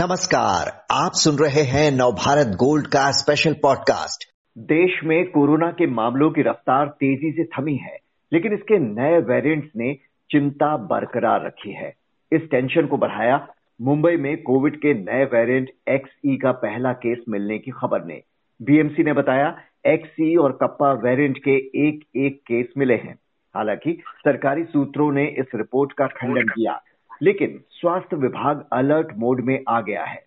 नमस्कार, आप सुन रहे हैं नवभारत गोल्ड का स्पेशल पॉडकास्ट देश में कोरोना के मामलों की रफ्तार तेज़ी से थमी है, लेकिन इसके नए वेरिएंट्स ने चिंता बरकरार रखी है। इस टेंशन को बढ़ाया मुंबई में कोविड के नए वेरिएंट एक्सई का पहला केस मिलने की खबर ने। बीएमसी ने बताया एक्सई और कप्पा वेरिएंट के एक एक केस मिले हैं। हालाँकि सरकारी सूत्रों ने इस रिपोर्ट का खंडन किया। लेकिन स्वास्थ्य विभाग अलर्ट मोड में आ गया है।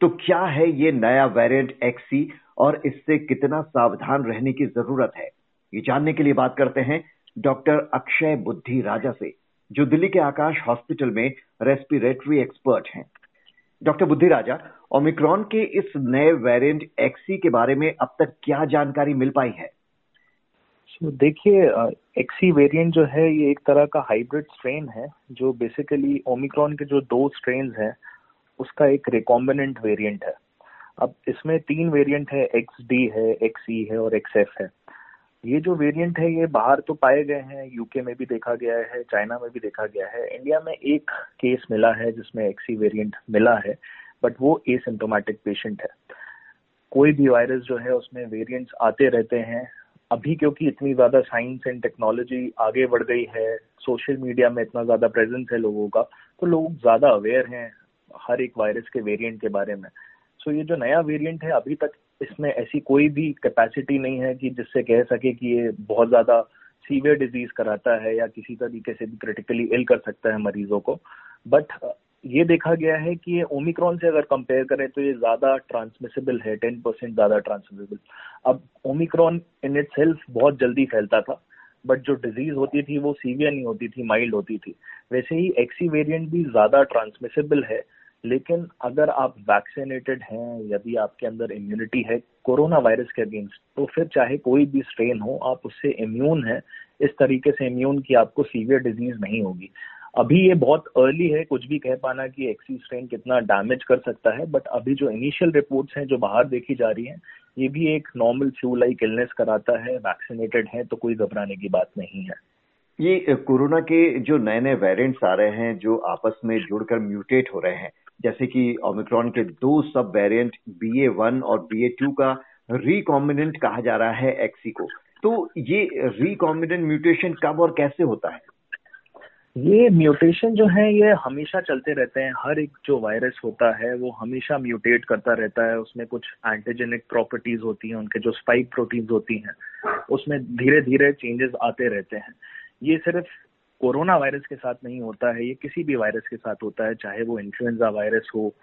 तो क्या है ये नया वेरिएंट एक्सी और इससे कितना सावधान रहने की ज़रूरत है? ये जानने के लिए बात करते हैं डॉक्टर अक्षय बुद्धि राजा से, जो दिल्ली के आकाश हॉस्पिटल में रेस्पिरेटरी एक्सपर्ट हैं। डॉक्टर बुद्धि राजा, ओमिक्रॉन के इस नए वेरिएंट एक्सी के बारे में अब तक क्या जानकारी मिल पाई है? So, देखिए एक्सी वेरिएंट जो है ये एक तरह का हाइब्रिड स्ट्रेन है जो बेसिकली ओमिक्रॉन के जो दो स्ट्रेन है उसका एक रिकॉम्बिनेंट वेरिएंट है। अब इसमें तीन वेरिएंट है एक्स डी है एक्स ई है और एक्स एफ़ है। ये जो वेरिएंट है ये बाहर तो पाए गए हैं यूके में भी देखा गया है चाइना में भी देखा गया है। इंडिया में एक केस मिला है जिसमें एक्सी वेरिएंट मिला है बट वो एसिम्टोमेटिक पेशेंट है। कोई भी वायरस जो है उसमें वेरिएंट्स आते रहते हैं अभी क्योंकि इतनी ज़्यादा साइंस एंड टेक्नोलॉजी आगे बढ़ गई है सोशल मीडिया में इतना ज़्यादा प्रेजेंस है लोगों का तो लोग ज़्यादा अवेयर हैं हर एक वायरस के वेरिएंट के बारे में। सो so ये जो नया वेरिएंट है, अभी तक इसमें ऐसी कोई भी कैपेसिटी नहीं है कि जिससे कह सके कि ये बहुत ज़्यादा सीवियर डिज़ीज़ कराता है या किसी तरीके से भी क्रिटिकली इल कर सकता है मरीजों को। बट ये देखा गया है कि ये ओमिक्रॉन से अगर कंपेयर करें तो ये ज़्यादा ट्रांसमिसेबल है टेन परसेंट ज़्यादा ट्रांसमिसेबल अब ओमिक्रॉन इन इट सेल्फ बहुत जल्दी फैलता था बट जो डिज़ीज़ होती थी वो सीवियर नहीं होती थी माइल्ड होती थी. वैसे ही एक्सी वेरिएंट भी ज़्यादा ट्रांसमिसेबल है, लेकिन अगर आप वैक्सीनेटेड हैं, यदि आपके अंदर इम्यूनिटी है कोरोना वायरस के अगेंस्ट तो फिर चाहे कोई भी स्ट्रेन हो, आप उससे इम्यून है, इस तरीके से इम्यून की आपको सीवियर डिज़ीज़ नहीं होगी. अभी ये बहुत अर्ली है, कुछ भी कह पाना कि एक्सी स्ट्रेन कितना डैमेज कर सकता है बट अभी जो इनिशियल रिपोर्ट्स हैं, जो बाहर देखी जा रही हैं, ये भी एक नॉर्मल फ्लू लाइक इलनेस कराता है वैक्सीनेटेड है तो कोई घबराने की बात नहीं है। ये कोरोना के जो नए नए वेरिएंट्स आ रहे हैं, जो आपस में जुड़कर म्यूटेट हो रहे हैं, जैसे कि ओमिक्रॉन के दो sub variant B A one और बी ए टू का रिकॉम्बिनेंट कहा जा रहा है एक्सी को। तो ये रिकॉम्बिनेंट म्यूटेशन कब और कैसे होता है? ये म्यूटेशन जो है, ये हमेशा चलते रहते हैं। हर एक जो वायरस होता है, वो हमेशा म्यूटेट करता रहता है। उसमें कुछ एंटीजेनिक प्रॉपर्टीज़ होती हैं, उनके जो स्पाइक प्रोटीन होती हैं, उसमें धीरे धीरे चेंजेस आते रहते हैं। ये सिर्फ़ कोरोना वायरस के साथ नहीं होता है, ये किसी भी वायरस के साथ होता है, चाहे वो इन्फ्लुएंजा वायरस हो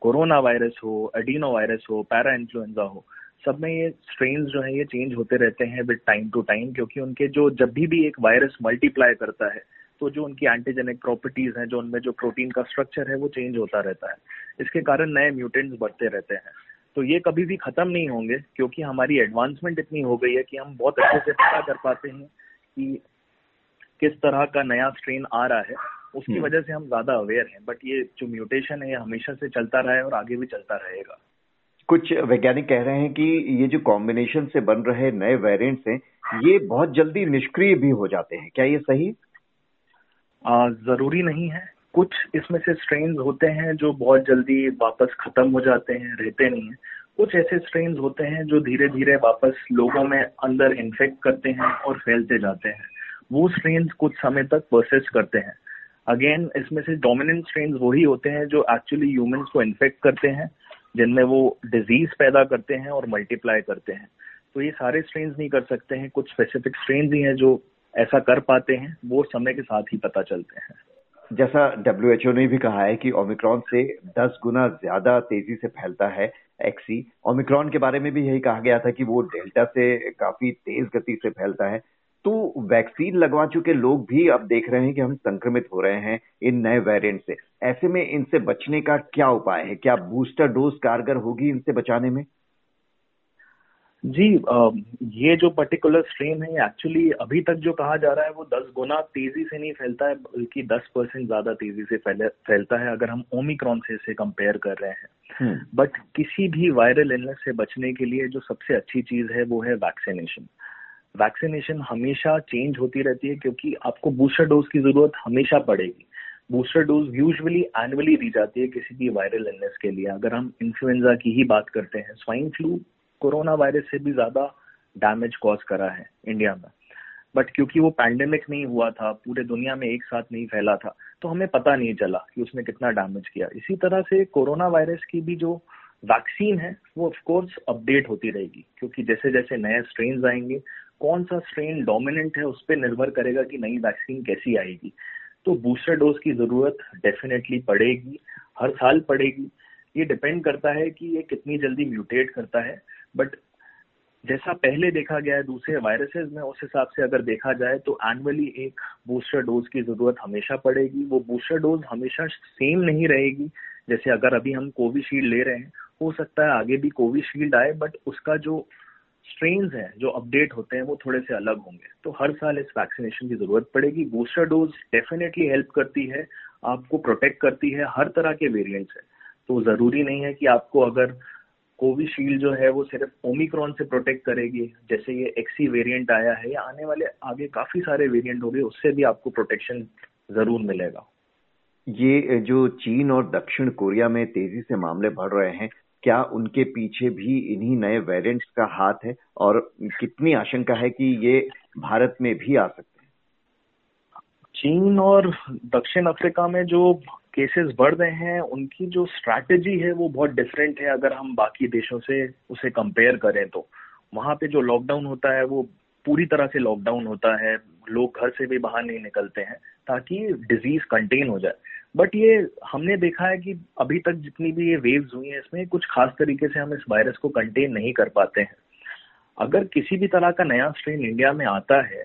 कोरोना वायरस हो एडीनो वायरस हो पैरा इन्फ्लुएंजा हो। सब में ये स्ट्रेन जो है, ये चेंज होते रहते हैं विद टाइम टू टाइम क्योंकि उनके जो जब भी भी एक वायरस मल्टीप्लाई करता है तो जो उनकी एंटीजेनिक प्रॉपर्टीज़ हैं जो उनमें जो प्रोटीन का स्ट्रक्चर है वो चेंज होता रहता है। इसके कारण नए म्यूटेंट्स बढ़ते रहते हैं। तो ये कभी भी खत्म नहीं होंगे क्योंकि हमारी एडवांसमेंट इतनी हो गई है कि हम बहुत अच्छे से पता कर पाते हैं कि किस तरह का नया स्ट्रेन आ रहा है। उसकी हम्म। वजह से हम ज़्यादा अवेयर हैं बट ये जो म्यूटेशन है ये हमेशा से चलता रहा है और आगे भी चलता रहेगा। कुछ वैज्ञानिक कह रहे हैं कि ये जो कॉम्बिनेशन से बन रहे नए वेरिएंट्स हैं ये बहुत जल्दी निष्क्रिय भी हो जाते हैं। क्या ये सही? ज़रूरी नहीं है। कुछ इसमें से स्ट्रेन होते हैं जो बहुत जल्दी वापस खत्म हो जाते हैं, रहते नहीं है। कुछ ऐसे स्ट्रेन होते हैं जो धीरे धीरे वापस लोगों में अंदर इन्फेक्ट करते हैं और फैलते जाते हैं। वो स्ट्रेन कुछ समय तक परसिस्ट करते हैं। अगेन इसमें से डोमिनेंट स्ट्रेन वही होते हैं जो एक्चुअली ह्यूमंस को इन्फेक्ट करते हैं, जिनमें वो डिज़ीज़ पैदा करते हैं और मल्टीप्लाई करते हैं। तो ये सारे स्ट्रेन नहीं कर सकते हैं। कुछ स्पेसिफिक स्ट्रेन ही हैं जो ऐसा कर पाते हैं, वो समय के साथ ही पता चलते हैं। जैसा डब्ल्यूएचओ ने भी कहा है कि ओमिक्रॉन से 10 गुना ज़्यादा तेज़ी से फैलता है एक्सी ओमिक्रॉन के बारे में भी यही कहा गया था कि वो डेल्टा से काफ़ी तेज गति से फैलता है। तो वैक्सीन लगवा चुके लोग भी अब देख रहे हैं कि हम संक्रमित हो रहे हैं इन नए वेरिएंट से। ऐसे में इनसे बचने का क्या उपाय है? क्या बूस्टर डोज कारगर होगी इनसे बचाने में? जी ये जो पर्टिकुलर स्ट्रेन है एक्चुअली अभी तक जो कहा जा रहा है वो 10 गुना तेज़ी से नहीं फैलता है बल्कि 10 परसेंट ज़्यादा तेज़ी से फैलता है अगर हम ओमिक्रॉन से इसे कंपेयर कर रहे हैं। But hmm. किसी भी वायरल इलनेस से बचने के लिए जो सबसे अच्छी चीज़ है वो है वैक्सीनेशन वैक्सीनेशन हमेशा चेंज होती रहती है क्योंकि आपको बूस्टर डोज की ज़रूरत हमेशा पड़ेगी। बूस्टर डोज यूजुअली एनुअली दी जाती है किसी भी वायरल इलनेस के लिए। अगर हम इन्फ्लुएंजा की ही बात करते हैं स्वाइन फ्लू कोरोना वायरस से भी ज़्यादा डैमेज कॉज करा है इंडिया में। बट क्योंकि वो पैंडेमिक नहीं हुआ था, पूरे दुनिया में एक साथ नहीं फैला था तो हमें पता नहीं चला कि उसने कितना डैमेज किया। इसी तरह से कोरोना वायरस की भी जो वैक्सीन है, वो ऑफकोर्स अपडेट होती रहेगी, क्योंकि जैसे जैसे नए स्ट्रेन आएँगे कौन सा स्ट्रेन डोमिनेंट है उस पर निर्भर करेगा कि नई वैक्सीन कैसी आएगी। तो बूस्टर डोज की ज़रूरत डेफिनेटली पड़ेगी, हर साल पड़ेगी। ये डिपेंड करता है कि ये कितनी जल्दी म्यूटेट करता है बट जैसा पहले देखा गया है, दूसरे वायरसेस में, उस हिसाब से अगर देखा जाए तो एनुअली एक बूस्टर डोज की ज़रूरत हमेशा पड़ेगी। वो बूस्टर डोज हमेशा सेम नहीं रहेगी, जैसे अगर अभी हम कोविशील्ड ले रहे हैं, हो सकता है आगे भी कोविशील्ड आए बट उसका जो स्ट्रेन हैं, जो अपडेट होते हैं, वो थोड़े से अलग होंगे। तो हर साल इस वैक्सीनेशन की ज़रूरत पड़ेगी। बूस्टर डोज डेफिनेटली हेल्प करती है, आपको प्रोटेक्ट करती है, हर तरह के वेरिएंट्स है। तो ज़रूरी नहीं है कि आपको अगर कोविशील्ड जो है वो सिर्फ़ ओमिक्रॉन से प्रोटेक्ट करेगी। जैसे ये एक्सी वेरिएंट आया है या आने वाले आगे काफ़ी सारे वेरिएंट हो गए उससे भी आपको प्रोटेक्शन ज़रूर मिलेगा। ये जो चीन और दक्षिण कोरिया में तेज़ी से मामले बढ़ रहे हैं क्या उनके पीछे भी इन्हीं नए वेरिएंट्स का हाथ है? और कितनी आशंका है कि ये भारत में भी आ सकते हैं? चीन और दक्षिण अफ्रीका में जो केसेस बढ़ रहे हैं, उनकी जो स्ट्रैटेजी है वो बहुत डिफरेंट है, अगर हम बाकी देशों से उसे कंपेयर करें तो। वहाँ पे जो लॉकडाउन होता है, वो पूरी तरह से लॉकडाउन होता है, लोग घर से भी बाहर नहीं निकलते हैं, ताकि डिज़ीज़ कंटेन हो जाए। बट ये हमने देखा है कि अभी तक जितनी भी ये वेव्स हुई हैं, इसमें कुछ खास तरीके से हम इस वायरस को कंटेन नहीं कर पाते हैं। अगर किसी भी तरह का नया स्ट्रेन इंडिया में आता है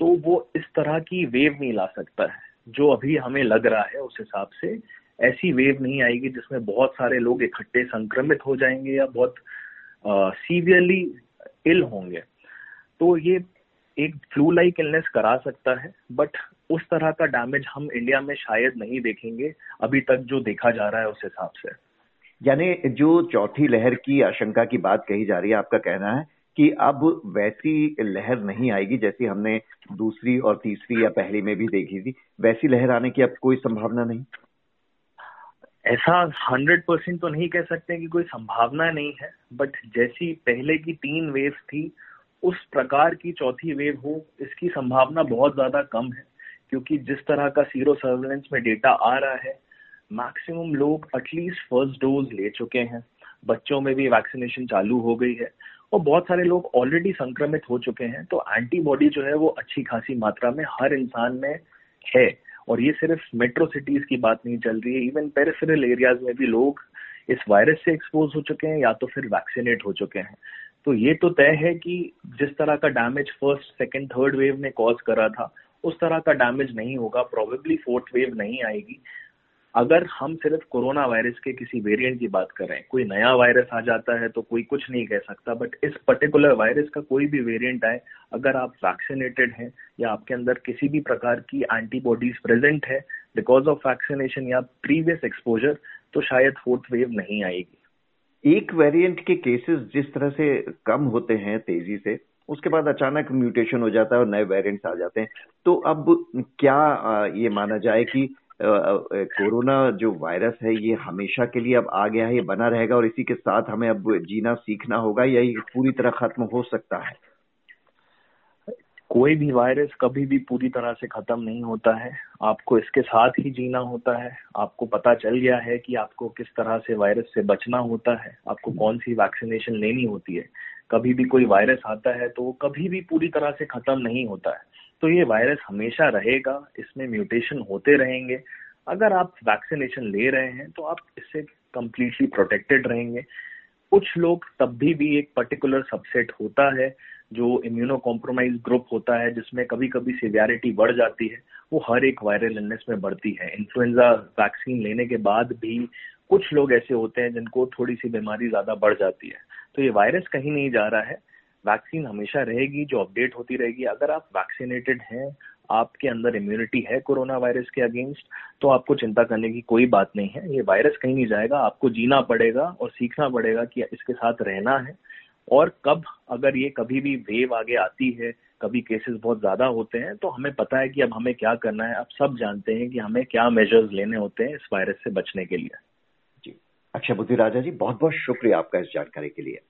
तो वो इस तरह की वेव नहीं ला सकता है। जो अभी हमें लग रहा है उस हिसाब से ऐसी वेव नहीं आएगी जिसमें बहुत सारे लोग इकट्ठे संक्रमित हो जाएँगे या बहुत सीवियरली इल होंगे। तो ये एक फ्लू लाइक इलनेस करा सकता है बट उस तरह का डैमेज हम इंडिया में शायद नहीं देखेंगे, अभी तक जो देखा जा रहा है उस हिसाब से। यानी जो चौथी लहर की आशंका की बात कही जा रही है, आपका कहना है कि अब वैसी लहर नहीं आएगी जैसी हमने दूसरी और तीसरी या पहली में भी देखी थी। वैसी लहर आने की अब कोई संभावना नहीं। ऐसा हंड्रेड परसेंट तो नहीं कह सकते कि कोई संभावना नहीं है, बट जैसी पहले की तीन वेव थी, उस प्रकार की चौथी वेव हो, इसकी संभावना बहुत ज़्यादा कम है, क्योंकि जिस तरह का सीरो सर्वेलेंस में डेटा आ रहा है मैक्सिमम लोग एटलीस्ट फ़र्स्ट डोज ले चुके हैं। बच्चों में भी वैक्सीनेशन चालू हो गई है। और बहुत सारे लोग ऑलरेडी संक्रमित हो चुके हैं तो एंटीबॉडी जो है वो अच्छी खासी मात्रा में हर इंसान में है। और ये सिर्फ़ मेट्रो सिटीज़ की बात नहीं चल रही है इवन पेरिफेरल एरियाज़ में भी लोग इस वायरस से एक्सपोज हो चुके हैं या तो फिर वैक्सीनेट हो चुके हैं। तो ये तो तय है कि जिस तरह का damage first second third wave ने कॉज करा था, उस तरह का डैमेज नहीं होगा प्रोबेबली फोर्थ वेव नहीं आएगी। अगर हम सिर्फ़ कोरोना वायरस के किसी वेरिएंट की बात करें, कोई नया वायरस आ जाता है तो कोई कुछ नहीं कह सकता बट इस पर्टिकुलर वायरस का कोई भी वेरिएंट आए, अगर आप वैक्सीनेटेड हैं या आपके अंदर किसी भी प्रकार की एंटीबॉडीज प्रेजेंट है बिकॉज़ ऑफ़ वैक्सीनेशन या प्रीवियस एक्सपोजर तो शायद फोर्थ वेव नहीं आएगी। एक वेरिएंट के केसेस जिस तरह से कम होते हैं तेज़ी से, उसके बाद अचानक म्यूटेशन हो जाता है और नए वेरिएंट्स आ जाते हैं। तो अब क्या ये माना जाए कि कोरोना जो वायरस है, ये हमेशा के लिए अब आ गया है, ये बना रहेगा और इसी के साथ हमें अब जीना सीखना होगा, या ये पूरी तरह खत्म हो सकता है? कोई भी वायरस कभी भी पूरी तरह से खत्म नहीं होता है। आपको इसके साथ ही जीना होता है। आपको पता चल गया है कि आपको किस तरह से वायरस से बचना होता है। आपको कौन सी वैक्सीनेशन लेनी होती है। कभी भी कोई वायरस आता है तो वो कभी भी पूरी तरह से खत्म नहीं होता है। तो ये वायरस हमेशा रहेगा, इसमें म्यूटेशन होते रहेंगे। अगर आप वैक्सीनेशन ले रहे हैं तो आप इससे कंप्लीटली प्रोटेक्टेड रहेंगे। कुछ लोग तब भी भी एक पर्टिकुलर सबसेट होता है, जो इम्यूनो कॉम्प्रोमाइज ग्रुप होता है, जिसमें कभी कभी सिवियरिटी बढ़ जाती है। वो हर एक वायरल इलनेस में बढ़ती है। इन्फ्लुएंजा वैक्सीन लेने के बाद भी कुछ लोग ऐसे होते हैं, जिनको थोड़ी सी बीमारी ज़्यादा बढ़ जाती है। तो ये वायरस कहीं नहीं जा रहा है। वैक्सीन हमेशा रहेगी, जो अपडेट होती रहेगी। अगर आप वैक्सीनेटेड हैं, आपके अंदर इम्यूनिटी है कोरोना वायरस के अगेंस्ट तो आपको चिंता करने की कोई बात नहीं है। ये वायरस कहीं नहीं जाएगा, आपको जीना पड़ेगा और सीखना पड़ेगा कि इसके साथ रहना है। और कब अगर ये कभी भी वेव आगे आती है, कभी केसेस बहुत ज़्यादा होते हैं तो हमें पता है कि अब हमें क्या करना है। अब सब जानते हैं कि हमें क्या मेजर्स लेने होते हैं इस वायरस से बचने के लिए। जी। अक्षय बुद्धि राजा जी बहुत बहुत शुक्रिया आपका इस जानकारी के लिए।